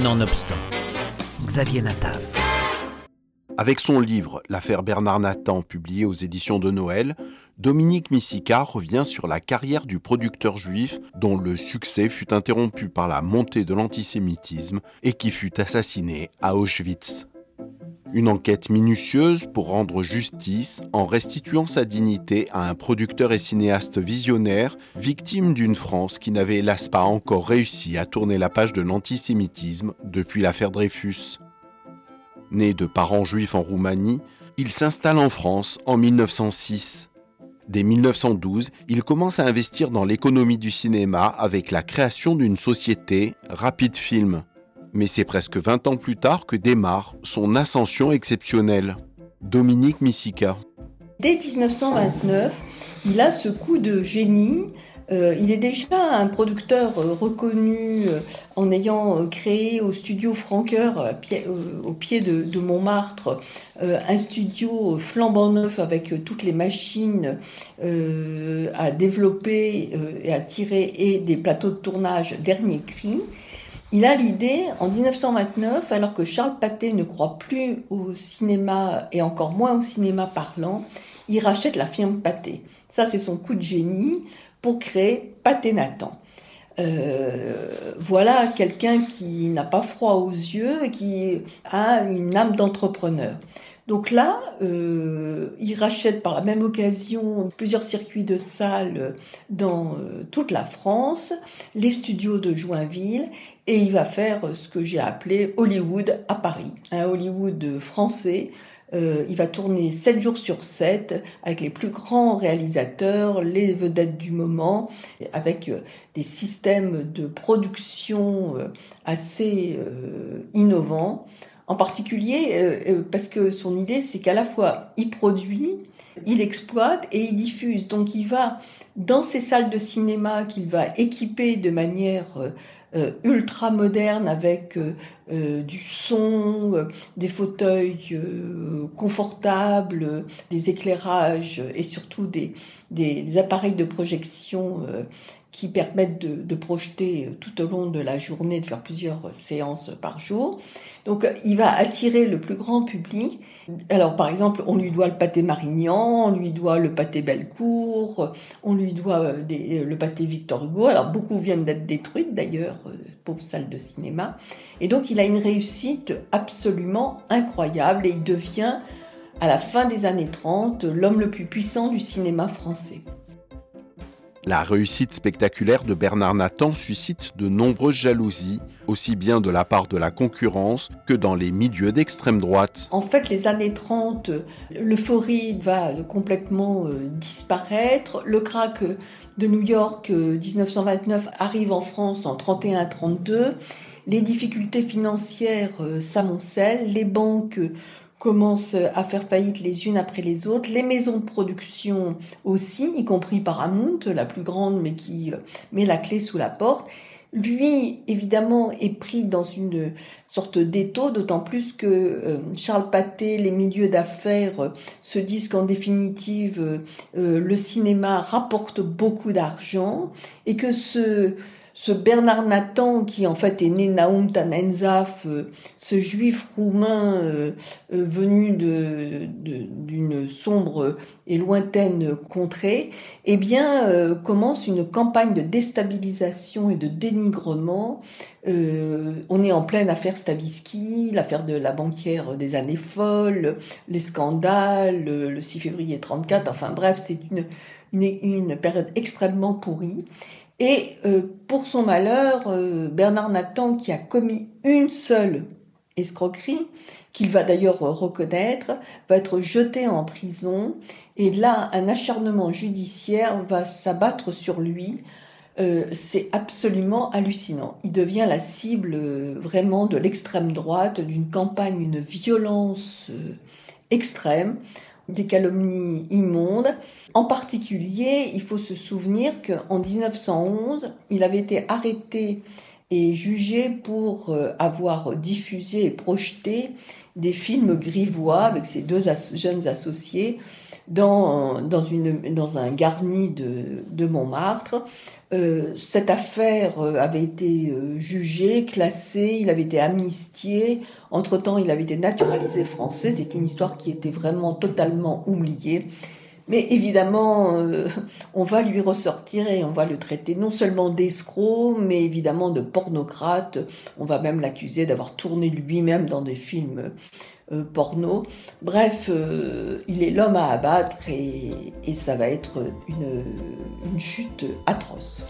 Nonobstant, Xavier Natav. Avec son livre L'affaire Bernard Nathan, publié aux éditions de Noël, Dominique Missika revient sur la carrière du producteur juif dont le succès fut interrompu par la montée de l'antisémitisme et qui fut assassiné à Auschwitz. Une enquête minutieuse pour rendre justice en restituant sa dignité à un producteur et cinéaste visionnaire, victime d'une France qui n'avait hélas pas encore réussi à tourner la page de l'antisémitisme depuis l'affaire Dreyfus. Né de parents juifs en Roumanie, il s'installe en France en 1906. Dès 1912, il commence à investir dans l'économie du cinéma avec la création d'une société, Rapid Film mais c'est presque 20 ans plus tard que démarre son ascension exceptionnelle. Dominique Missika. Dès 1929, il a ce coup de génie. Euh, il est déjà un producteur euh, reconnu euh, en ayant créé au studio Franqueur, au pied de, Montmartre, un studio flambant neuf avec toutes les machines à développer et à tirer et des plateaux de tournage dernier cri. Il a l'idée, en 1929, alors que Charles Pathé ne croit plus au cinéma et encore moins au cinéma parlant, il rachète la firme Pathé. Ça, c'est son coup de génie pour créer Pathé Nathan. Euh, voilà quelqu'un qui n'a pas froid aux yeux et qui a une âme d'entrepreneur. Donc là, euh, il rachète par la même occasion plusieurs circuits de salles dans euh, toute la France, les studios de Joinville, et il va faire ce que j'ai appelé Hollywood à Paris, un Hollywood français. Euh, il va tourner 7 jours sur 7 avec les plus grands réalisateurs, les vedettes du moment, avec euh, des systèmes de production euh, assez innovants. En particulier parce que son idée, c'est qu'à la fois il produit, il exploite et il diffuse. Donc il va dans ces salles de cinéma qu'il va équiper de manière euh, ultra moderne avec euh, euh, du son, des fauteuils confortables, des éclairages et surtout des, des, appareils de projection qui permettent de, projeter tout au long de la journée, de faire plusieurs séances par jour. Donc il va attirer le plus grand public alors, par exemple, on lui doit le pâté Marignan, on lui doit le pâté Bellecour, on lui doit euh, euh, le pâté Victor Hugo. Alors, beaucoup viennent d'être détruites d'ailleurs, euh, pauvre salle de cinéma. Et donc, il a une réussite absolument incroyable et il devient, à la fin des années 30, l'homme le plus puissant du cinéma français. La réussite spectaculaire de Bernard Nathan suscite de nombreuses jalousies, aussi bien de la part de la concurrence que dans les milieux d'extrême droite. En fait, les années 30, l'euphorie va complètement euh, disparaître. Le crack de New York 1929 euh, arrive en France en 31-32. Les difficultés financières euh, s'amoncellent. Les banques commencent à faire faillite les unes après les autres, les maisons de production aussi, y compris Paramount, la plus grande, mais qui euh, met la clé sous la porte. Lui, évidemment, est pris dans une sorte d'étau, d'autant plus que euh, Charles Pathé, les milieux d'affaires euh, se disent qu'en définitive, le cinéma rapporte beaucoup d'argent et que ce, ce Bernard Nathan, qui en fait est né Naum Tanenzaf, euh, ce juif roumain euh, euh, venu d'une sombre et lointaine contrée, eh bien, commence une campagne de déstabilisation et de dénigrement. on est en pleine affaire Stavisky, l'affaire de la banquière des années folles, les scandales, le 6 février 34, enfin bref, c'est une, une période extrêmement pourrie. Et euh, pour son malheur, euh, Bernard Nathan, qui a commis une seule escroquerie, qu'il va d'ailleurs reconnaître, va être jeté en prison. Et là, un acharnement judiciaire va s'abattre sur lui. Euh, c'est absolument hallucinant. Il devient la cible vraiment de l'extrême droite, d'une campagne, une violence extrême des calomnies immondes. En particulier, il faut se souvenir qu'en 1911, il avait été arrêté est jugé pour avoir diffusé et projeté des films grivois avec ses deux jeunes associés dans, dans, un garni de, de Montmartre. Euh, cette affaire euh, avait été euh, jugée, classée, il avait été amnistié. Entre-temps, il avait été naturalisé français. C'est une histoire qui était vraiment totalement oubliée. Mais évidemment, euh, on va lui ressortir et on va le traiter non seulement d'escroc, mais évidemment de pornocrate. On va même l'accuser d'avoir tourné lui-même dans des films euh, porno. Bref, euh, il est l'homme à abattre et, ça va être une chute atroce.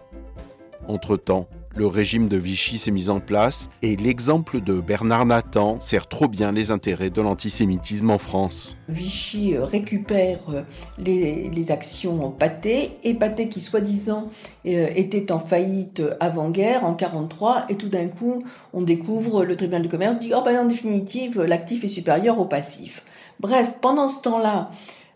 Entre-temps, le régime de Vichy s'est mis en place et l'exemple de Bernard Nathan sert trop bien les intérêts de l'antisémitisme en France. Vichy euh, récupère euh, les, actions Pathé et Pathé qui soi-disant euh, était en faillite avant-guerre en 43 et tout d'un coup on découvre le tribunal de commerce dit oh ben en définitive l'actif est supérieur au passif. Bref, pendant ce temps-là,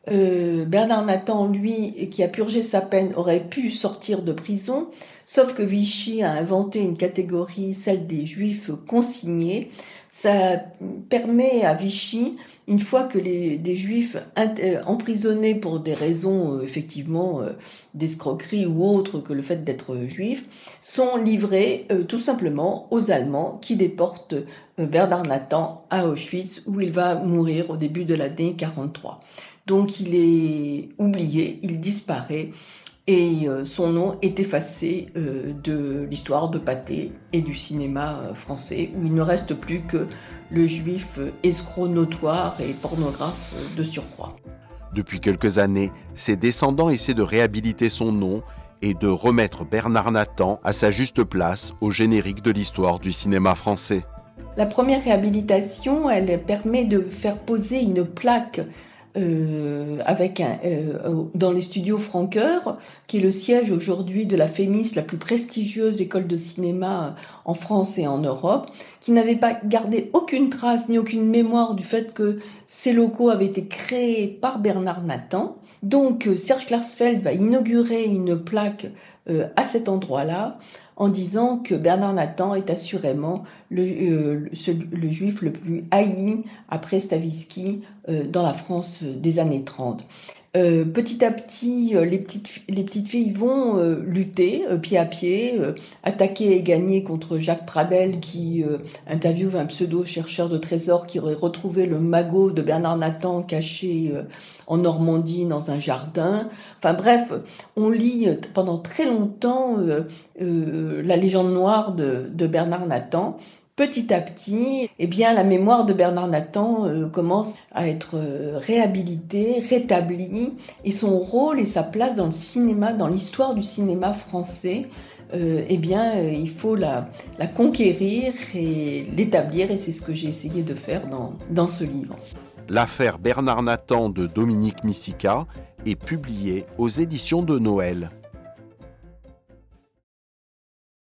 Bernard Nathan, lui, qui a purgé sa peine, aurait pu sortir de prison, Sauf que Vichy a inventé une catégorie, celle des juifs consignés. Ça permet à Vichy, une fois que les, des juifs euh, emprisonnés pour des raisons euh, effectivement euh, d'escroquerie ou autres que le fait d'être juifs, sont livrés tout simplement aux Allemands qui déportent Bernard Nathan à Auschwitz où il va mourir au début de l'année 43. Donc il est oublié, il disparaît et euh, son nom est effacé euh, de l'histoire de Pâté et du cinéma euh, français, où il ne reste plus que le juif escroc notoire et pornographe de surcroît. Depuis quelques années, ses descendants essaient de réhabiliter son nom et de remettre Bernard Nathan à sa juste place au générique de l'histoire du cinéma français. La première réhabilitation, elle permet de faire poser une plaque euh, avec un, euh, dans les studios Franqueur, qui est le siège aujourd'hui de la FEMIS, la plus prestigieuse école de cinéma en France et en Europe, qui n'avait pas gardé aucune trace ni aucune mémoire du fait que ces locaux avaient été créés par Bernard Nathan. Donc euh, Serge Klarsfeld va inaugurer une plaque euh, à cet endroit-là en disant que Bernard Nathan est assurément le, euh, juif le plus haï après Stavisky euh, dans la France des années 30. Euh, petit à petit, euh, les, petites, les petites filles vont euh, lutter pied à pied, attaquer et gagner contre Jacques Pradel qui interviewe un pseudo-chercheur de trésors qui aurait retrouvé le magot de Bernard Nathan caché en Normandie dans un jardin. Enfin bref, on lit pendant très longtemps la légende noire de, de Bernard Nathan petit à petit, eh bien, la mémoire de Bernard Nathan euh, commence à être euh, réhabilitée, rétablie, et son rôle et sa place dans le cinéma, dans l'histoire du cinéma français, euh, eh bien, il faut la, conquérir et l'établir, et c'est ce que j'ai essayé de faire dans, dans ce livre. L'affaire Bernard Nathan de Dominique Missica est publiée aux éditions de Noël.